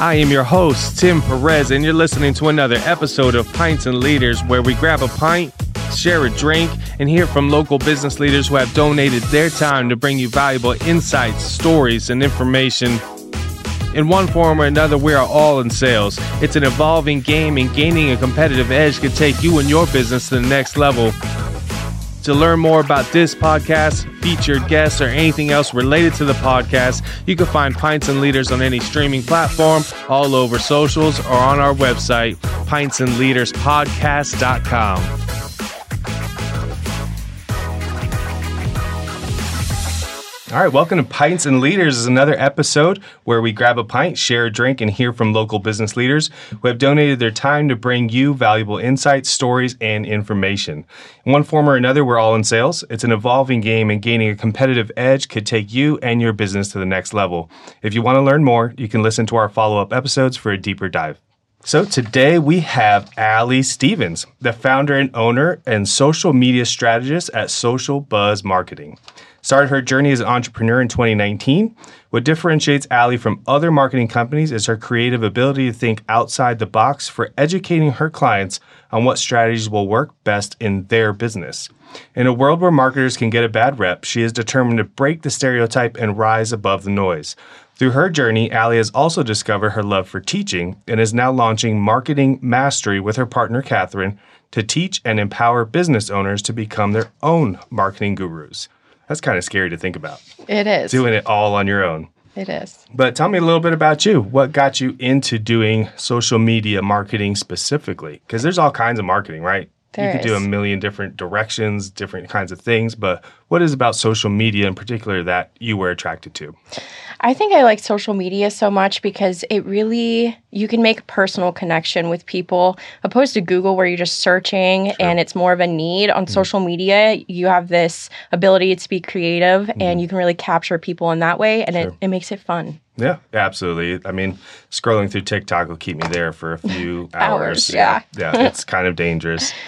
I am your host, Tim Perez, and you're listening to another episode of Pints and Leaders, where we grab a pint, share a drink, and hear from local business leaders who have donated their time to bring you valuable insights, stories, and information. In one form or another, we are all in sales. It's an evolving game, and gaining a competitive edge can take you and your business to the next level. To learn more about this podcast, featured guests, or anything else related to the podcast, you can find Pints and Leaders on any streaming platform, all over socials, or on our website, pintsandleaderspodcast.com. All right, welcome to Pints and Leaders. Is another episode where we grab a pint, share a drink, and hear from local business leaders who have donated their time to bring you valuable insights, stories, and information. In one form or another, we're all in sales. It's an evolving game, and gaining a competitive edge could take you and your business to the next level. If you want to learn more, you can listen to our follow up episodes for a deeper dive. So today we have Ally Stevens, the founder and owner and social media strategist at Social Buzz Marketing. Started her journey as an entrepreneur in 2019. What differentiates Ally from other marketing companies is her creative ability to think outside the box for educating her clients on what strategies will work best in their business. In a world where marketers can get a bad rep, she is determined to break the stereotype and rise above the noise. Through her journey, Ally has also discovered her love for teaching and is now launching Marketing Mastery with her partner, Catherine, to teach and empower business owners to become their own marketing gurus. That's kind of scary to think about. It is. Doing it all on your own. It is. But tell me a little bit about you. What got you into doing social media marketing specifically? Because there's all kinds of marketing, right? There you could do a million different directions, different kinds of things, but what is about social media in particular that you were attracted to? I think I like social media so much because it really you can make a personal connection with people opposed to Google where you're just searching and it's more of a need. On mm. social media, you have this ability to be creative mm. and you can really capture people in that way and it, it makes it fun. Yeah, absolutely. I mean, scrolling through TikTok will keep me there for a few Hours, hours. yeah, it's kind of dangerous.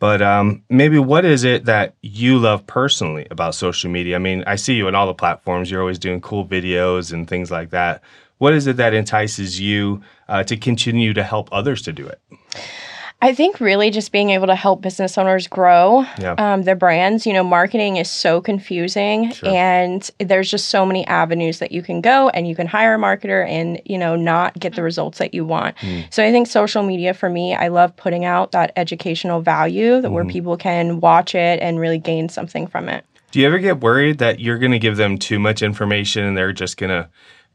But um, maybe what is it that you love personally about social media? I mean, I see you on all the platforms. You're always doing cool videos and things like that. What is it that entices you uh, to continue to help others to do it? I think really just being able to help business owners grow Yeah. um, their brands. You know, marketing is so confusing, Sure. and there's just so many avenues that you can go, and you can hire a marketer and you know not get the results that you want. Hmm. So I think social media for me, I love putting out that educational value that Hmm. where people can watch it and really gain something from it. Do you ever get worried that you're going to give them too much information and they're just going to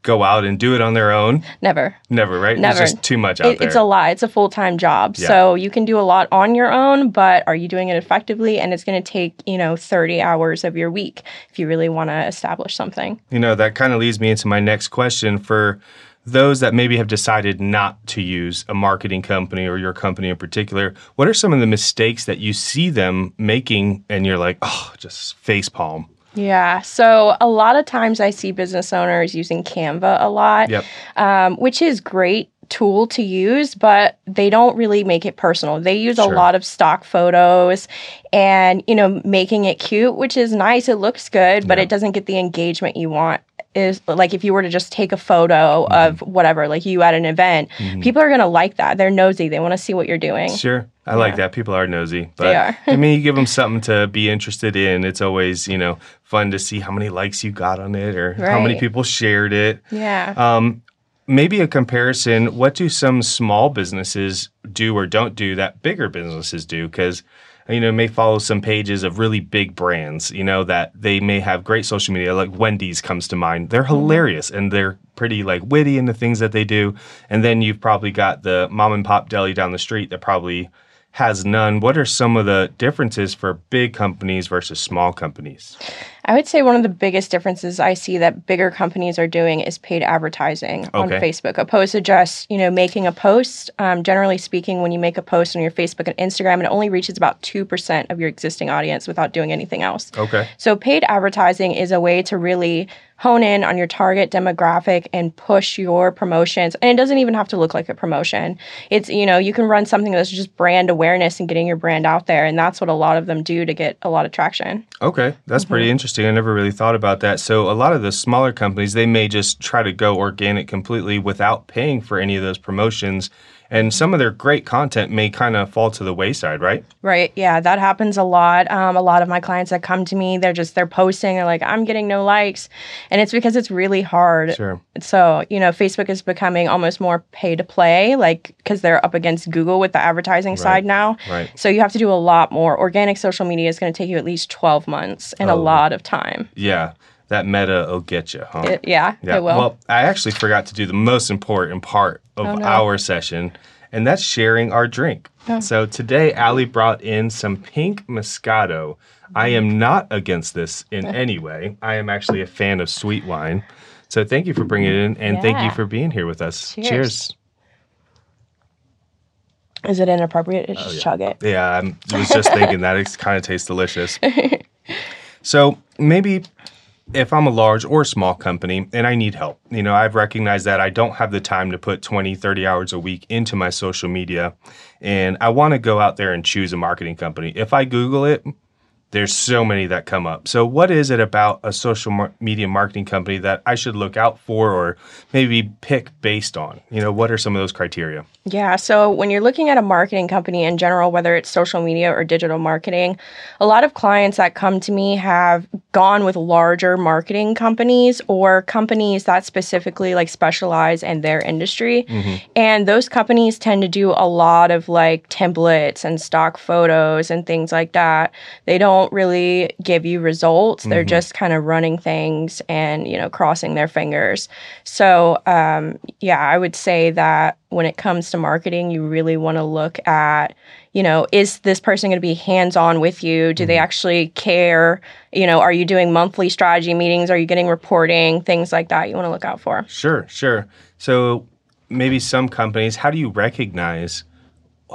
go out and do it on their own? Never. Never, right? Never. It's just too much out It, there. it's a lot. It's a full time job. Yeah. So you can do a lot on your own, but are you doing it effectively? And it's going to take, you know, 30 hours of your week if you really want to establish something. You know, that kind of leads me into my next question for those that maybe have decided not to use a marketing company or your company in particular. What are some of the mistakes that you see them making and you're like, oh, just face palm? Yeah. So a lot of times I see business owners using Canva a lot, Yep. um, which is great tool to use but they don't really make it personal they use Sure. a lot of stock photos and you know making it cute which is nice it looks good but Yeah. it doesn't get the engagement you want is like if you were to just take a photo Mm-hmm. of whatever like you at an event people are going to like that they're nosy they want to see what you're doing Sure. I like that. People are nosy. But They are. I mean, you give them something to be interested in. It's always, you know, fun to see how many likes you got on it or how many people shared it. yeah Um, maybe a comparison. What do some small businesses do or don't do that bigger businesses do? Because you know, may follow some pages of really big brands. You know that they may have great social media. Like Wendy's comes to mind. They're mm-hmm. hilarious and they're pretty like witty in the things that they do. And then you've probably got the mom and pop deli down the street that probably has none. What are some of the differences for big companies versus small companies? I would say one of the biggest differences I see that bigger companies are doing is paid advertising on Okay. Facebook, opposed to just you know making a post. Um, generally speaking, when you make a post on your Facebook and Instagram, it only reaches about two percent of your existing audience without doing anything else. Okay. So paid advertising is a way to really hone in on your target demographic and push your promotions. And it doesn't even have to look like a promotion. It's, you know, you can run something that's just brand awareness and getting your brand out there. And that's what a lot of them do to get a lot of traction. Okay, that's pretty interesting. I never really thought about that. So a lot of the smaller companies, they may just try to go organic completely without paying for any of those promotions. And some of their great content may kind of fall to the wayside, right? Right. Yeah, that happens a lot. Um, a lot of my clients that come to me, they're just they're posting. They're like, I'm getting no likes, and it's because it's really hard. Sure. So you know, Facebook is becoming almost more pay to play, like because they're up against Google with the advertising side now. Right. So you have to do a lot more. Organic social media is going to take you at least 12 months and a Oh. lot of time. Yeah, that meta will get you, huh? It- yeah, Yeah. it will. Well, I actually forgot to do the most important part of Oh, no. our session, and that's sharing our drink. Oh. So today, Ally brought in some pink Moscato. I am not against this in any way. I am actually a fan of sweet wine. So thank you for bringing it in, and thank you for being here with us. Cheers. is it inappropriate to oh, just Oh, yeah. chug it? Yeah, I was just thinking that it kind of tastes delicious. so maybe if I'm a large or small company and I need help, you know, I've recognized that I don't have the time to put 20, 30 hours a week into my social media and I want to go out there and choose a marketing company. If I Google it, there's so many that come up. So, what is it about a social mar- media marketing company that I should look out for or maybe pick based on? You know, what are some of those criteria? Yeah. So when you're looking at a marketing company in general, whether it's social media or digital marketing, a lot of clients that come to me have gone with larger marketing companies or companies that specifically like specialize in their industry. Mm-hmm. And those companies tend to do a lot of like templates and stock photos and things like that. They don't really give you results. They're just kind of running things and, you know, crossing their fingers. So, um, yeah, I would say that when it comes to marketing, you really want to look at, you know, is this person going to be hands on with you? Do they actually care? You know, are you doing monthly strategy meetings? Are you getting reporting? Things like that you want to look out for. Sure, sure. So maybe some companies, how do you recognize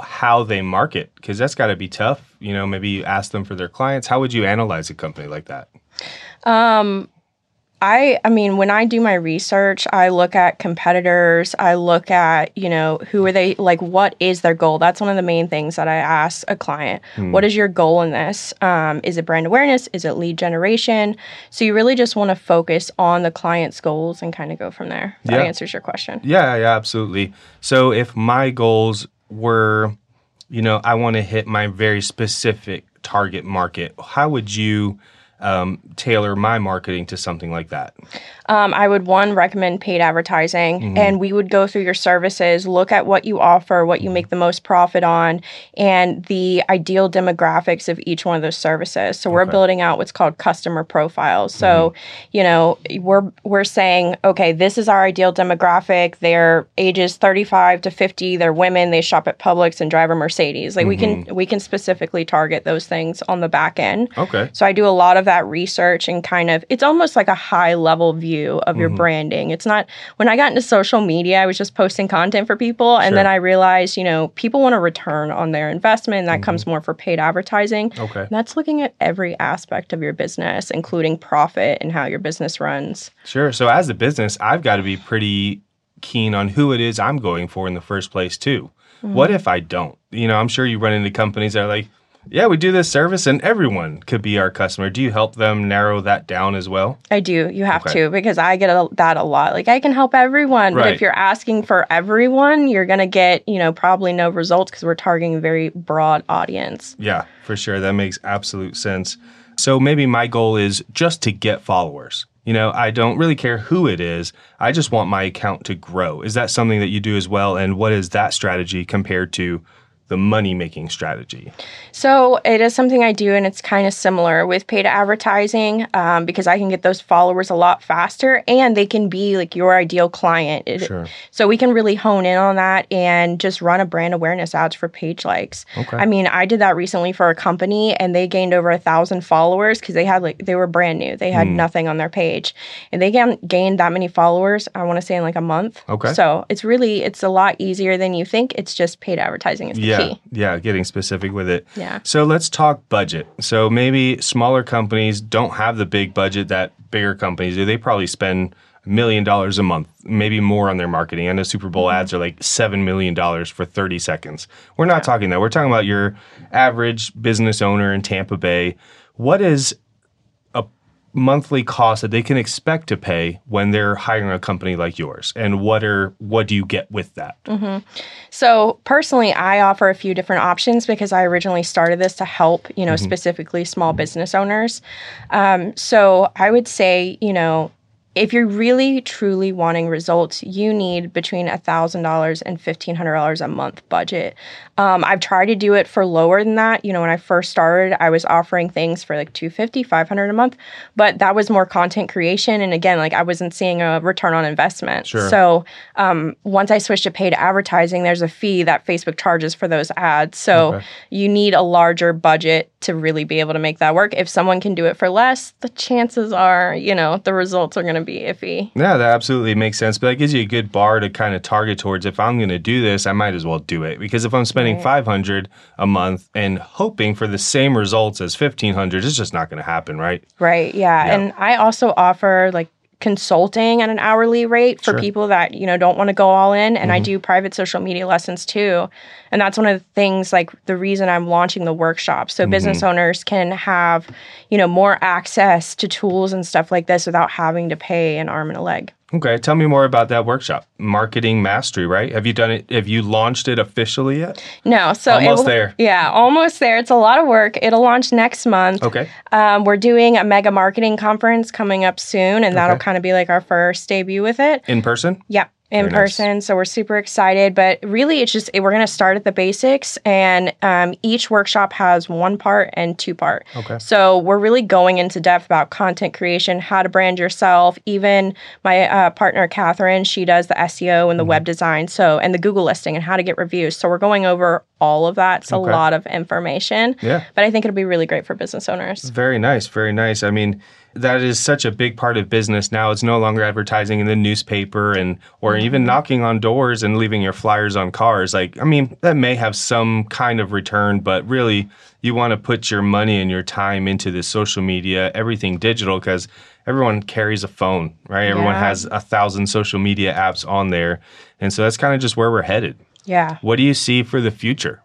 how they market? Because that's got to be tough. You know, maybe you ask them for their clients. How would you analyze a company like that? I I mean, when I do my research, I look at competitors, I look at, you know, who are they like what is their goal? That's one of the main things that I ask a client. What is your goal in this? Um, is it brand awareness? Is it lead generation? So you really just want to focus on the client's goals and kind of go from there. That Yeah. answers your question. Yeah, yeah, absolutely. So if my goals were, you know, I want to hit my very specific target market, how would you um, tailor my marketing to something like that? Um, I would one recommend paid advertising, and we would go through your services, look at what you offer, what you make the most profit on, and the ideal demographics of each one of those services. So we're building out what's called customer profiles. So, you know, we're we're saying, okay, this is our ideal demographic. They're ages 35 to 50. They're women. They shop at Publix and drive a Mercedes. Like we can we can specifically target those things on the back end. Okay. So I do a lot of that research and kind of it's almost like a high level view of your mm-hmm. branding. It's not when I got into social media, I was just posting content for people and then I realized, you know, people want a return on their investment and that comes mm-hmm. more for paid advertising. Okay. And that's looking at every aspect of your business, including profit and how your business runs. Sure. So as a business, I've got to be pretty keen on who it is I'm going for in the first place too. What mm-hmm. if I don't? You know, I'm sure you run into companies that are like, yeah, we do this service and everyone could be our customer. Do you help them narrow that down as well? I do. You have Okay. to because I get a, that a lot. Like I can help everyone, but if you're asking for everyone, you're going to get, you know, probably no results because we're targeting a very broad audience. Yeah, for sure. That makes absolute sense. So maybe my goal is just to get followers. You know, I don't really care who it is. I just want my account to grow. Is that something that you do as well? And what is that strategy compared to the money making strategy? So it is something I do, and it's kind of similar with paid advertising um, because I can get those followers a lot faster, and they can be like your ideal client. Sure. So we can really hone in on that and just run a brand awareness ads for page likes. Okay. I mean, I did that recently for a company, and they gained over a thousand followers because they had like they were brand new. They had nothing on their page, and they gain, gained that many followers. I want to say in like a month. Okay. So it's really it's a lot easier than you think. It's just paid advertising is the Yeah, key. Yeah, getting specific with it. Yeah. So let's talk budget. So maybe smaller companies don't have the big budget that bigger companies do, they probably spend a million dollars a month, maybe more on their marketing. I know Super Bowl mm-hmm. ads are like $7 million for 30 seconds. We're not talking that. We're talking about your average business owner in Tampa Bay. What is monthly cost that they can expect to pay when they're hiring a company like yours? And what are what do you get with that? Mm-hmm. So personally, I offer a few different options because I originally started this to help, you know, mm-hmm. specifically small mm-hmm. business owners. Um, so I would say, you know, if you're really truly wanting results, you need between $1,000 and $1,500 a month budget. Um, I've tried to do it for lower than that. You know, when I first started, I was offering things for like 250 500 a month, but that was more content creation. And again, like I wasn't seeing a return on investment. Sure. So um, once I switched to paid advertising, there's a fee that Facebook charges for those ads. So Okay. you need a larger budget to really be able to make that work. If someone can do it for less, the chances are, you know, the results are going to be iffy. Yeah, that absolutely makes sense. But that gives you a good bar to kind of target towards. If I'm going to do this, I might as well do it because if I'm spending Right. 500 a month and hoping for the same results as 1500, it's just not going to happen, right? Right. Yeah. Yeah. And I also offer like consulting at an hourly rate for Sure. people that, you know, don't want to go all in. And I Mm-hmm. do private social media lessons too. And that's one of the things like the reason I'm launching the workshop. So Mm-hmm. business owners can have, you know, more access to tools and stuff like this without having to pay an arm and a leg. Okay, tell me more about that workshop, Marketing Mastery. Right? Have you done it? Have you launched it officially yet? No, so Almost will- there. Yeah, almost there. It's a lot of work. It'll launch next month. Okay, Um, we're doing a mega marketing conference coming up soon, and that'll Okay. kind of be like our first debut with it. in person. Yeah, in Very nice. person. So we're super excited. But really, it's just we're going to start at the basics, and um, each workshop has one part and two part. Okay. So we're really going into depth about content creation, how to brand yourself. Even my uh, partner Catherine, she does the SEO and the Mm-hmm. web design, so and the Google listing and how to get reviews. So we're going over all of that. It's Okay. a lot of information. Yeah. But I think it'll be really great for business owners. Very nice, very nice. I mean, that is such a big part of business now. It's no longer advertising in the newspaper and or even mm-hmm. knocking on doors and leaving your flyers on cars. Like, I mean, that may have some kind of return, but really you want to put your money and your time into this social media, everything digital because everyone carries a phone, right? Everyone has a thousand social media apps on there. And so that's kind of just where we're headed. Yeah. What do you see for the future?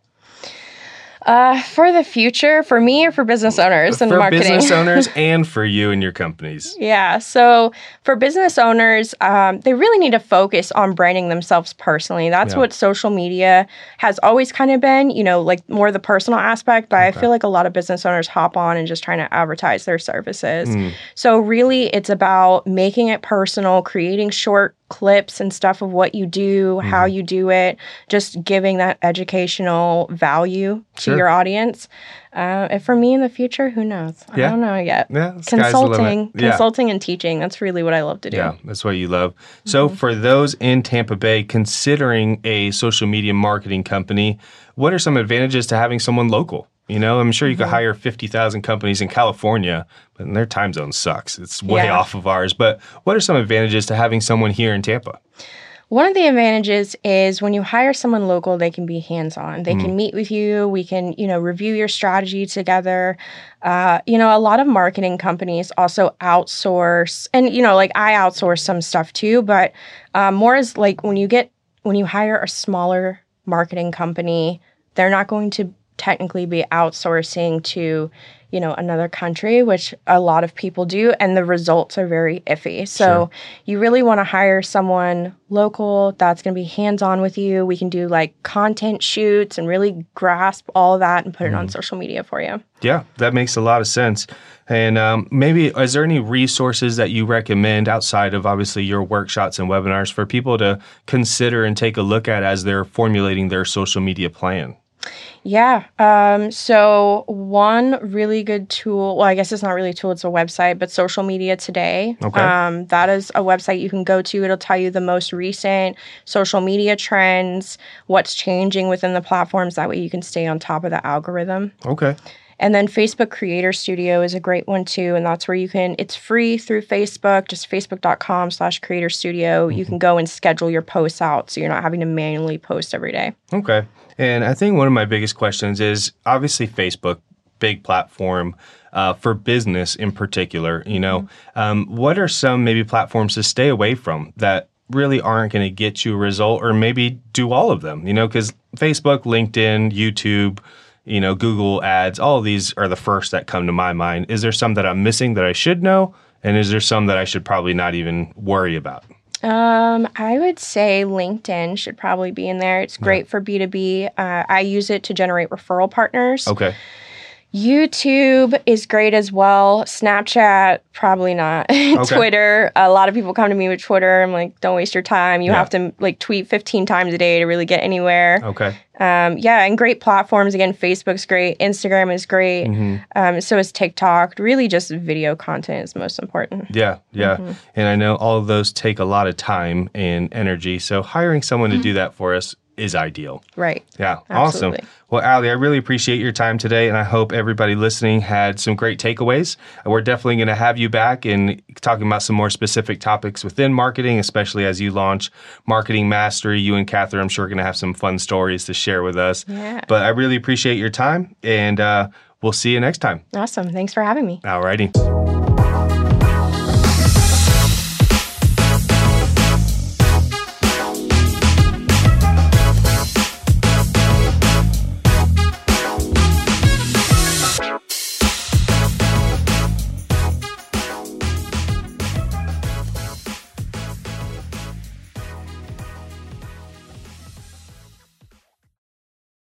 Uh, for the future, for me or for business owners and for marketing? business owners and for you and your companies. Yeah. So for business owners, um, they really need to focus on branding themselves personally. That's Yeah. what social media has always kind of been, you know, like more the personal aspect. But I feel like a lot of business owners hop on and just trying to advertise their services. Mm. So really, it's about making it personal, creating short clips and stuff of what you do, how Mm-hmm. you do it, just giving that educational value to Sure. your audience. Uh, and for me in the future, who knows? Yeah. I don't know yet Yeah, the sky's the limit. consulting Yeah. consulting and teaching that's really what i love to do Yeah, that's what you love. So, for those in Tampa Bay considering a social media marketing company, what are some advantages to having someone local? You know, I'm sure you could hire 50,000 companies in California, but their time zone sucks. It's way Yeah. off of ours. But what are some advantages to having someone here in Tampa? one of the advantages is when you hire someone local they can be hands-on they can meet with you we can you know review your strategy together uh, you know a lot of marketing companies also outsource and you know like i outsource some stuff too but um, more is like when you get when you hire a smaller marketing company they're not going to technically be outsourcing to you know another country which a lot of people do and the results are very iffy so Sure. you really want to hire someone local that's going to be hands on with you we can do like content shoots and really grasp all that and put it on social media for you Yeah, that makes a lot of sense. And um, maybe, is there any resources that you recommend outside of obviously your workshops and webinars for people to consider and take a look at as they're formulating their social media plan? Yeah. Um, so one really good tool, well, I guess it's not really a tool, it's a website, but Social Media Today. Okay. Um, that is a website you can go to. It'll tell you the most recent social media trends, what's changing within the platforms. That way you can stay on top of the algorithm. Okay. And then Facebook Creator Studio is a great one too. And that's where you can, it's free through Facebook, just facebook.com slash creator studio. You can go and schedule your posts out so you're not having to manually post every day. Okay. And I think one of my biggest questions is obviously Facebook, big platform. uh, for business in particular. You know, um, what are some maybe platforms to stay away from that really aren't going to get you a result, or maybe do all of them? You know, because Facebook, LinkedIn, YouTube. You know, Google ads, all of these are the first that come to my mind. Is there some that I'm missing that I should know? And is there some that I should probably not even worry about? Um, I would say LinkedIn should probably be in there. It's great for B2B. Uh, I use it to generate referral partners. Okay. YouTube is great as well. Snapchat, probably not. Twitter, a lot of people come to me with Twitter. I'm like, don't waste your time. You Yeah. have to like tweet 15 times a day to really get anywhere. Okay. Um, yeah, and great platforms. Again, Facebook's great. Instagram is great. Mm-hmm. Um, so is TikTok. Really, just video content is most important. Yeah, yeah. Mm-hmm. And I know all of those take a lot of time and energy. So hiring someone Mm-hmm. to do that for us is ideal. Right. Yeah, Absolutely. awesome. Well, Ally, I really appreciate your time today, and I hope everybody listening had some great takeaways. We're definitely going to have you back and talking about some more specific topics within marketing, especially as you launch Marketing Mastery. You and Catherine, I'm sure, are going to have some fun stories to share with us. Yeah. But I really appreciate your time, and uh, we'll see you next time. Awesome. Thanks for having me. Alrighty.